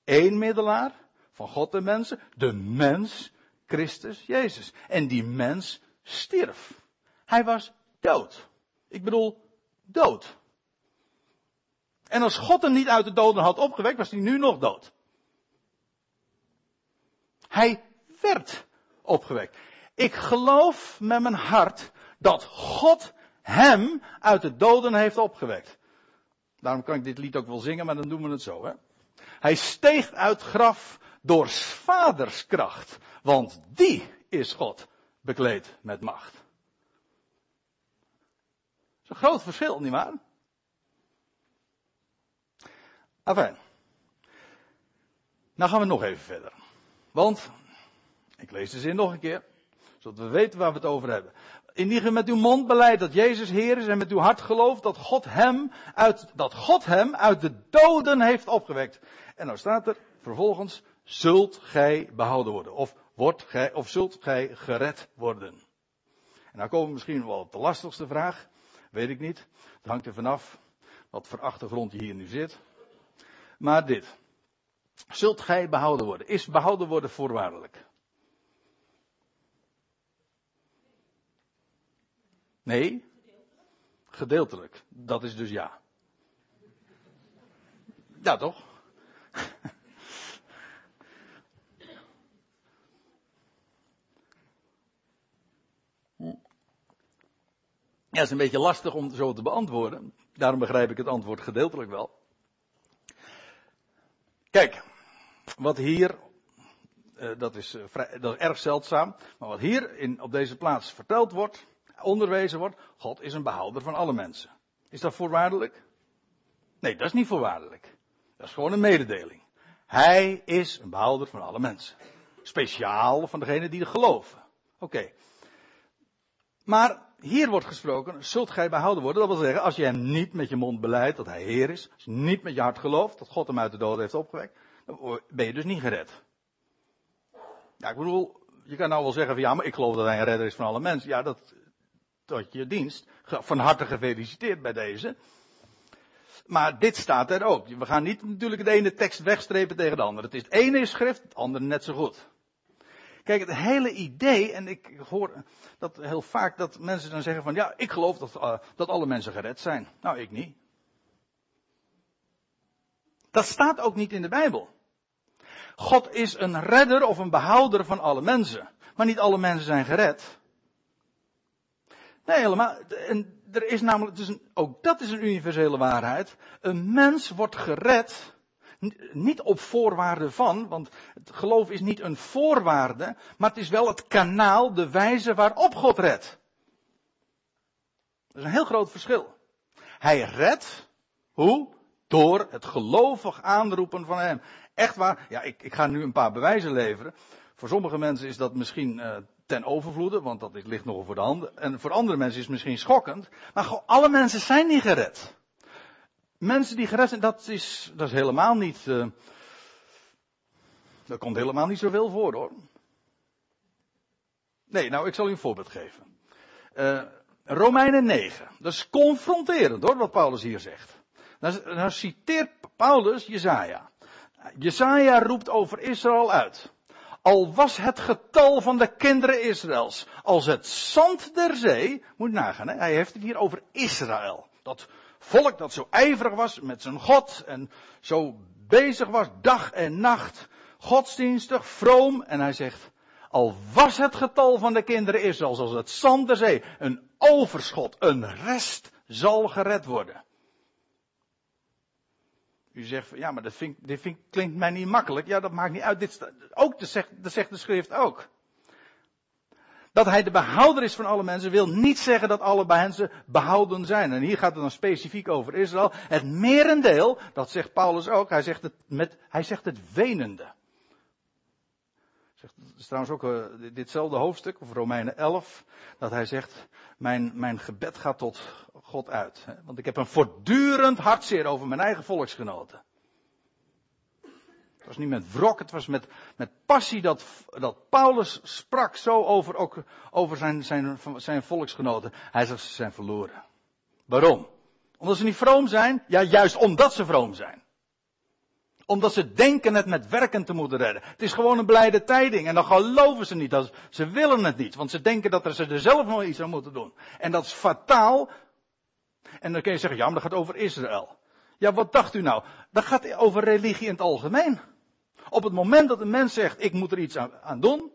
één middelaar van God en mensen, de mens Christus Jezus. En die mens stierf. Hij was dood. Ik bedoel, dood. En als God hem niet uit de doden had opgewekt, was hij nu nog dood. Hij werd opgewekt. Ik geloof met mijn hart dat God hem uit de doden heeft opgewekt. Daarom kan ik dit lied ook wel zingen, maar dan doen we het zo. Hè? Hij steeg uit graf door vaders kracht, want die is God bekleed met macht. Is een groot verschil, nietwaar? Enfin. Nou gaan we nog even verder. Want, ik lees de zin nog een keer, zodat we weten waar we het over hebben. Indien je met uw mond beleidt dat Jezus Heer is en met uw hart gelooft dat God hem uit, dat God hem uit de doden heeft opgewekt. En nou staat er vervolgens, zult gij behouden worden. Of wordt gij, of zult gij gered worden. En nou komen we misschien wel op de lastigste vraag. Weet ik niet. Het hangt er vanaf wat voor achtergrond je hier nu zit. Maar dit. Zult gij behouden worden? Is behouden worden voorwaardelijk? Nee? Gedeeltelijk. Dat is dus ja. Ja, toch? Ja, is een beetje lastig om zo te beantwoorden. Daarom begrijp ik het antwoord gedeeltelijk wel. Kijk, wat hier, dat, is, uh, vrij, dat is erg zeldzaam, maar wat hier in, op deze plaats verteld wordt, onderwezen wordt, God is een behouder van alle mensen. Is dat voorwaardelijk? Nee, dat is niet voorwaardelijk. Dat is gewoon een mededeling. Hij is een behouder van alle mensen. Speciaal van degenen die er geloven. Oké. Maar hier wordt gesproken, zult gij behouden worden. Dat wil zeggen, als je hem niet met je mond beleidt dat hij Heer is, als je niet met je hart gelooft dat God hem uit de dood heeft opgewekt, dan ben je dus niet gered. Ja, ik bedoel, je kan nou wel zeggen van ja, maar ik geloof dat hij een redder is van alle mensen. Ja, dat tot je dienst. Van harte gefeliciteerd bij deze. Maar dit staat er ook. We gaan niet natuurlijk de ene tekst wegstrepen tegen de andere. Het is het ene is schrift, het andere net zo goed. Kijk, het hele idee, en ik hoor dat heel vaak dat mensen dan zeggen van ja, ik geloof dat, uh, dat alle mensen gered zijn. Nou, ik niet. Dat staat ook niet in de Bijbel. God is een redder of een behouder van alle mensen. Maar niet alle mensen zijn gered. Nee, helemaal. En er is namelijk, dus ook dat is een universele waarheid. Een mens wordt gered niet op voorwaarde van, want het geloof is niet een voorwaarde, maar het is wel het kanaal, de wijze waarop God redt. Dat is een heel groot verschil. Hij redt, hoe? Door het gelovig aanroepen van hem. Echt waar, ja, ik, ik ga nu een paar bewijzen leveren. Voor sommige mensen is dat misschien uh, ten overvloede, want dat ligt nogal voor de hand. En voor andere mensen is het misschien schokkend. Maar alle mensen zijn niet gered. Mensen die gered zijn, dat is, dat is helemaal niet. Uh, dat komt helemaal niet zoveel voor hoor. Nee, nou ik zal u een voorbeeld geven. Uh, Romeinen 9. Dat is confronterend hoor, wat Paulus hier zegt. Dan, dan citeert Paulus Jezaja. Jezaja roept over Israël uit. Al was het getal van de kinderen Israëls als het zand der zee, moet nagaan, hè? hij heeft het hier over Israël. Dat volk dat zo ijverig was met zijn God en zo bezig was dag en nacht, godsdienstig, vroom. En hij zegt, al was het getal van de kinderen Israël als het zand der zee, een overschot, een rest zal gered worden. U zegt, ja, maar dat, vind, dit vind, klinkt mij niet makkelijk. Ja, dat maakt niet uit. Dit, ook, dat zegt, dat zegt de schrift ook. Dat hij de behouder is van alle mensen wil niet zeggen dat alle mensen behouden zijn. En hier gaat het dan specifiek over Israël. Het merendeel, dat zegt Paulus ook, hij zegt het, met, hij zegt het wenende. Dat is trouwens ook uh, ditzelfde hoofdstuk, of Romeinen 11, dat hij zegt, mijn, mijn gebed gaat tot God uit. Hè? Want ik heb een voortdurend hartzeer over mijn eigen volksgenoten. Het was niet met wrok, het was met, met passie dat, dat Paulus sprak zo over, ook over zijn, zijn, zijn volksgenoten. Hij zegt ze zijn verloren. Waarom? Omdat ze niet vroom zijn? Ja, juist omdat ze vroom zijn. Omdat ze denken het met werken te moeten redden. Het is gewoon een blijde tijding. En dan geloven ze niet. Ze willen het niet. Want ze denken dat ze er zelf nog iets aan moeten doen. En dat is fataal. En dan kun je zeggen, ja, maar dat gaat over Israël. Ja, wat dacht u nou? Dat gaat over religie in het algemeen. Op het moment dat een mens zegt, ik moet er iets aan, doen,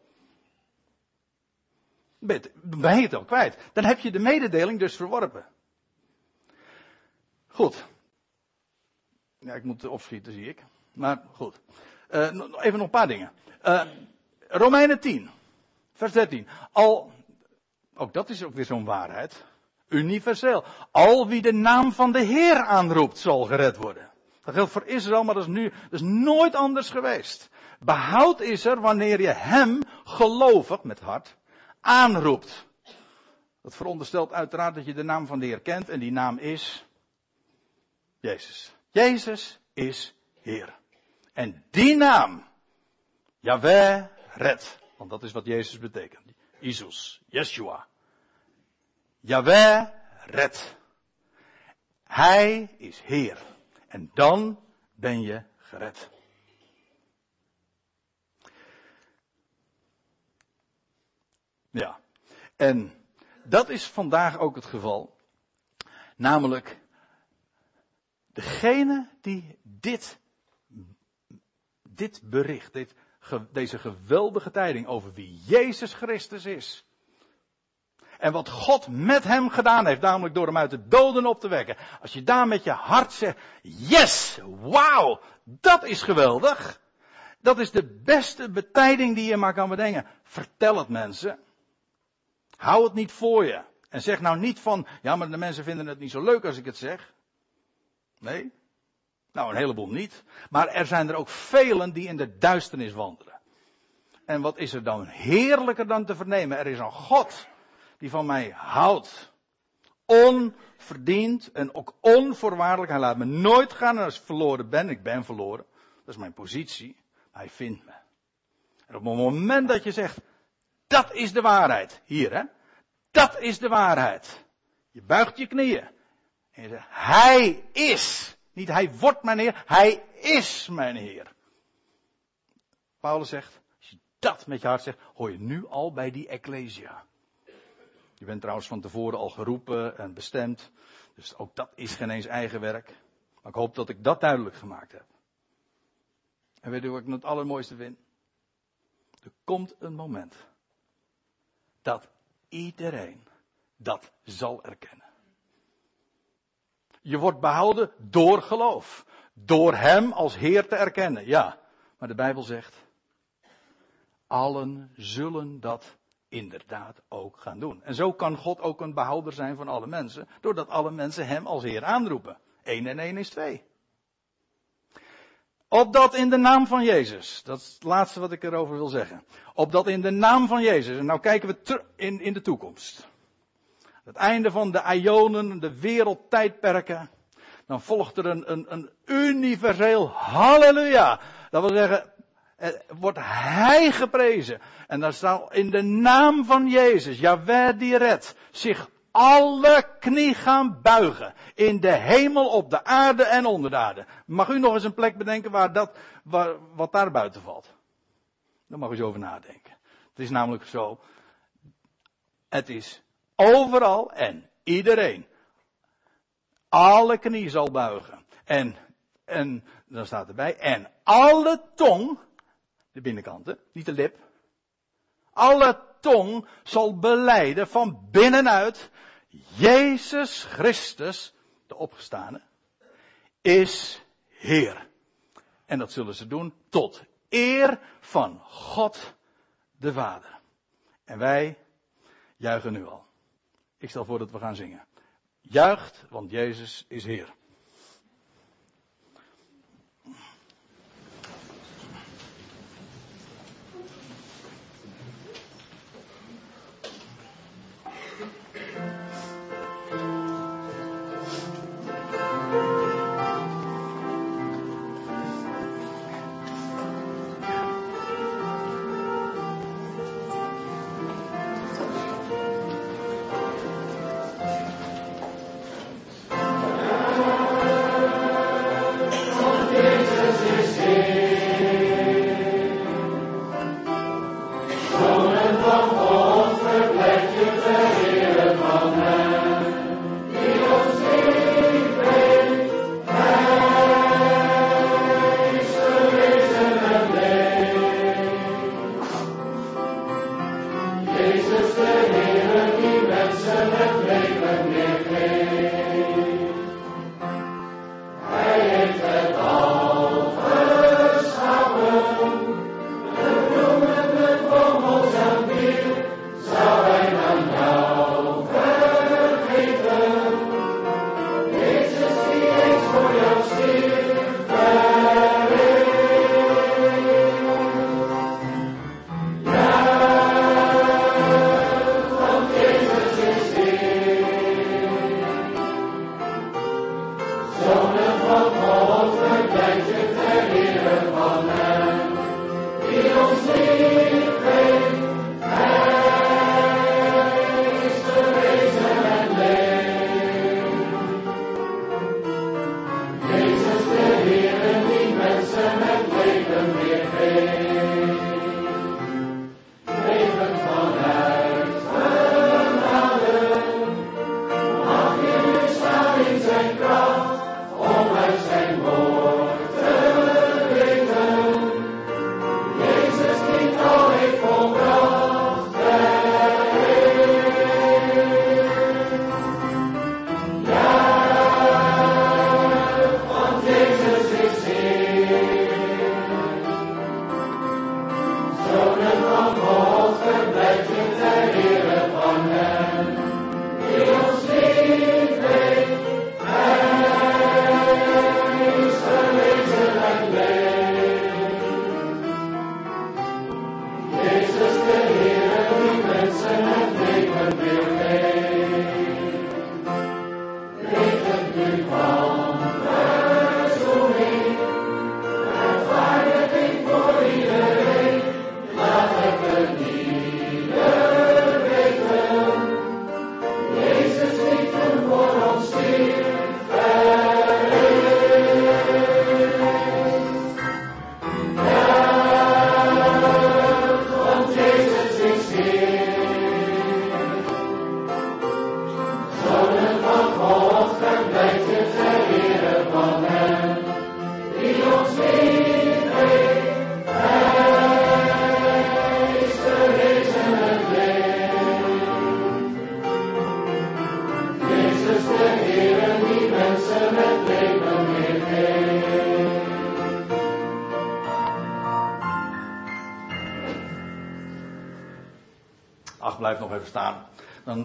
ben je het al kwijt. Dan heb je de mededeling dus verworpen. Goed. Ja, ik moet opschieten, zie ik. Maar goed. Uh, even nog een paar dingen. Uh, Romeinen 10, vers 13. Al, ook dat is ook weer zo'n waarheid. Universeel. Al wie de naam van de Heer aanroept, zal gered worden. Dat geldt voor Israël, maar dat is nu, dat is nooit anders geweest. Behoud is er wanneer je hem gelovig, met hart, aanroept. Dat veronderstelt uiteraard dat je de naam van de Heer kent en die naam is Jezus. Jezus is Heer. En die naam, Yahweh, red. Want dat is wat Jezus betekent. Jezus, Yeshua. Yahweh, red. Hij is Heer. En dan ben je gered. Ja. En dat is vandaag ook het geval. Namelijk, degene die dit, dit bericht, dit, deze geweldige tijding over wie Jezus Christus is, en wat God met hem gedaan heeft, namelijk door hem uit de doden op te wekken. Als je daar met je hart zegt, yes, wauw, dat is geweldig. Dat is de beste betijding die je maar kan bedenken. Vertel het mensen. Hou het niet voor je. En zeg nou niet van, ja maar de mensen vinden het niet zo leuk als ik het zeg. Nee. Nou, een heleboel niet. Maar er zijn er ook velen die in de duisternis wandelen. En wat is er dan heerlijker dan te vernemen? Er is een God die van mij houdt. Onverdiend en ook onvoorwaardelijk. Hij laat me nooit gaan en als ik verloren ben, ik ben verloren. Dat is mijn positie. Hij vindt me. En op het moment dat je zegt, dat is de waarheid. Hier hè. Dat is de waarheid. Je buigt je knieën. En je zegt, hij is. Niet hij wordt mijn Heer, hij is mijn Heer. Paulus zegt, als je dat met je hart zegt, hoor je nu al bij die Ecclesia. Je bent trouwens van tevoren al geroepen en bestemd. Dus ook dat is geen eens eigen werk. Maar ik hoop dat ik dat duidelijk gemaakt heb. En weet u wat ik het allermooiste vind? Er komt een moment dat iedereen dat zal erkennen. Je wordt behouden door geloof. Door Hem als Heer te erkennen. Ja, maar de Bijbel zegt, allen zullen dat inderdaad ook gaan doen. En zo kan God ook een behouder zijn van alle mensen, doordat alle mensen Hem als Heer aanroepen. Eén en één is twee. Opdat in de naam van Jezus, dat is het laatste wat ik erover wil zeggen. Opdat in de naam van Jezus, en nou kijken we in, in de toekomst. Het einde van de Ionen, de wereldtijdperken. Dan volgt er een, een, een universeel halleluja. Dat wil zeggen, wordt Hij geprezen. En daar zal in de naam van Jezus, Jaweh die redt, zich alle knie gaan buigen. In de hemel, op de aarde en onder de aarde. Mag u nog eens een plek bedenken waar dat, wat daar buiten valt? Daar mag u eens over nadenken. Het is namelijk zo. Het is overal en iedereen. Alle knie zal buigen. En, en dan staat erbij, en alle tong de binnenkanten, niet de lip. Alle tong zal beleiden van binnenuit, Jezus Christus, de opgestane, is Heer. En dat zullen ze doen tot eer van God de Vader. En wij juichen nu al. Ik stel voor dat we gaan zingen. Juicht, want Jezus is Heer.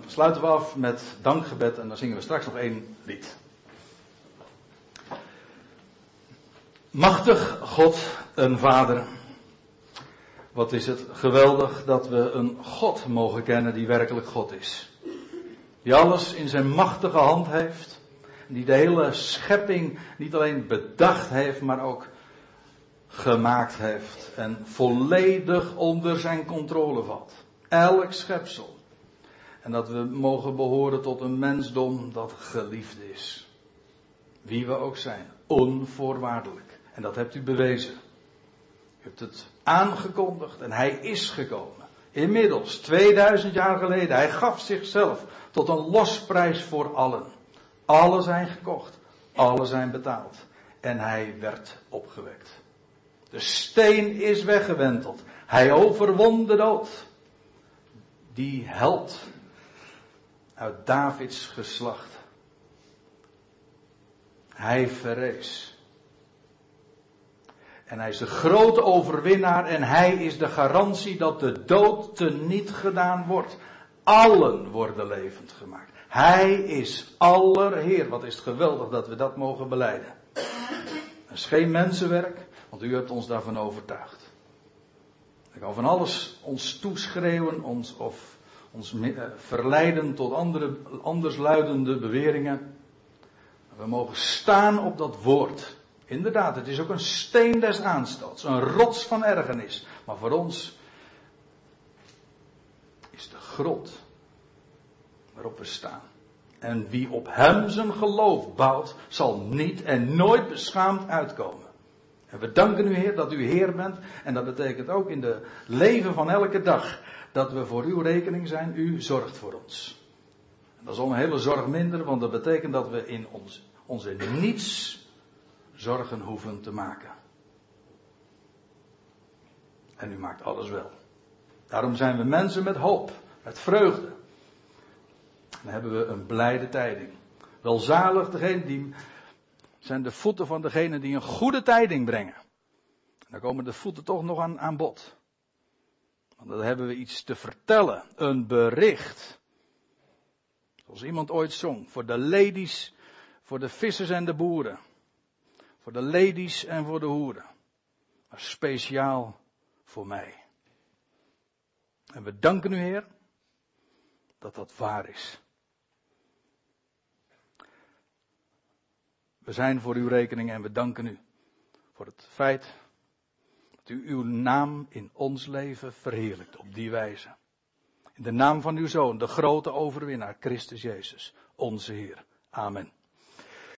Sluiten we af met dankgebed en dan zingen we straks nog één lied. Machtig God, een Vader. Wat is het geweldig dat we een God mogen kennen die werkelijk God is. Die alles in zijn machtige hand heeft. Die de hele schepping niet alleen bedacht heeft, maar ook gemaakt heeft. En volledig onder zijn controle valt. Elk schepsel. En dat we mogen behoren tot een mensdom dat geliefd is. Wie we ook zijn. Onvoorwaardelijk. En dat hebt u bewezen. U hebt het aangekondigd en hij is gekomen. Inmiddels, 2000 jaar geleden. Hij gaf zichzelf tot een losprijs voor allen. Allen zijn gekocht. Allen zijn betaald. En hij werd opgewekt. De steen is weggewenteld. Hij overwon de dood. Die held uit Davids geslacht. Hij verrees. En hij is de grote overwinnaar en hij is de garantie dat de dood te niet gedaan wordt. Allen worden levend gemaakt. Hij is allerheer. Wat is het geweldig dat we dat mogen beleiden. Het is geen mensenwerk, want u hebt ons daarvan overtuigd. Ik kan van alles ons toeschreeuwen ons, of ons eh, verleiden tot andere, andersluidende beweringen. We mogen staan op dat woord. Inderdaad, het is ook een steen des aanstoots, een rots van ergernis. Maar voor ons is de grond waarop we staan. En wie op hem zijn geloof bouwt, zal niet en nooit beschaamd uitkomen. We danken u Heer dat u Heer bent. En dat betekent ook in de leven van elke dag dat we voor uw rekening zijn. U zorgt voor ons. En dat is al een hele zorg minder, want dat betekent dat we in ons, onze niets zorgen hoeven te maken. En u maakt alles wel. Daarom zijn we mensen met hoop, met vreugde. Dan hebben we een blijde tijding. Welzalig degene die zijn de voeten van degene die een goede tijding brengen. Dan komen de voeten toch nog aan, aan bod. Want dan hebben we iets te vertellen, een bericht. Zoals iemand ooit zong, voor de ladies, voor de vissers en de boeren. Voor de ladies en voor de hoeren. Maar speciaal voor mij. En we danken u Heer dat dat waar is. We zijn voor uw rekening en we danken u voor het feit dat u uw naam in ons leven verheerlijkt op die wijze. In de naam van uw Zoon, de grote overwinnaar, Christus Jezus, onze Heer. Amen.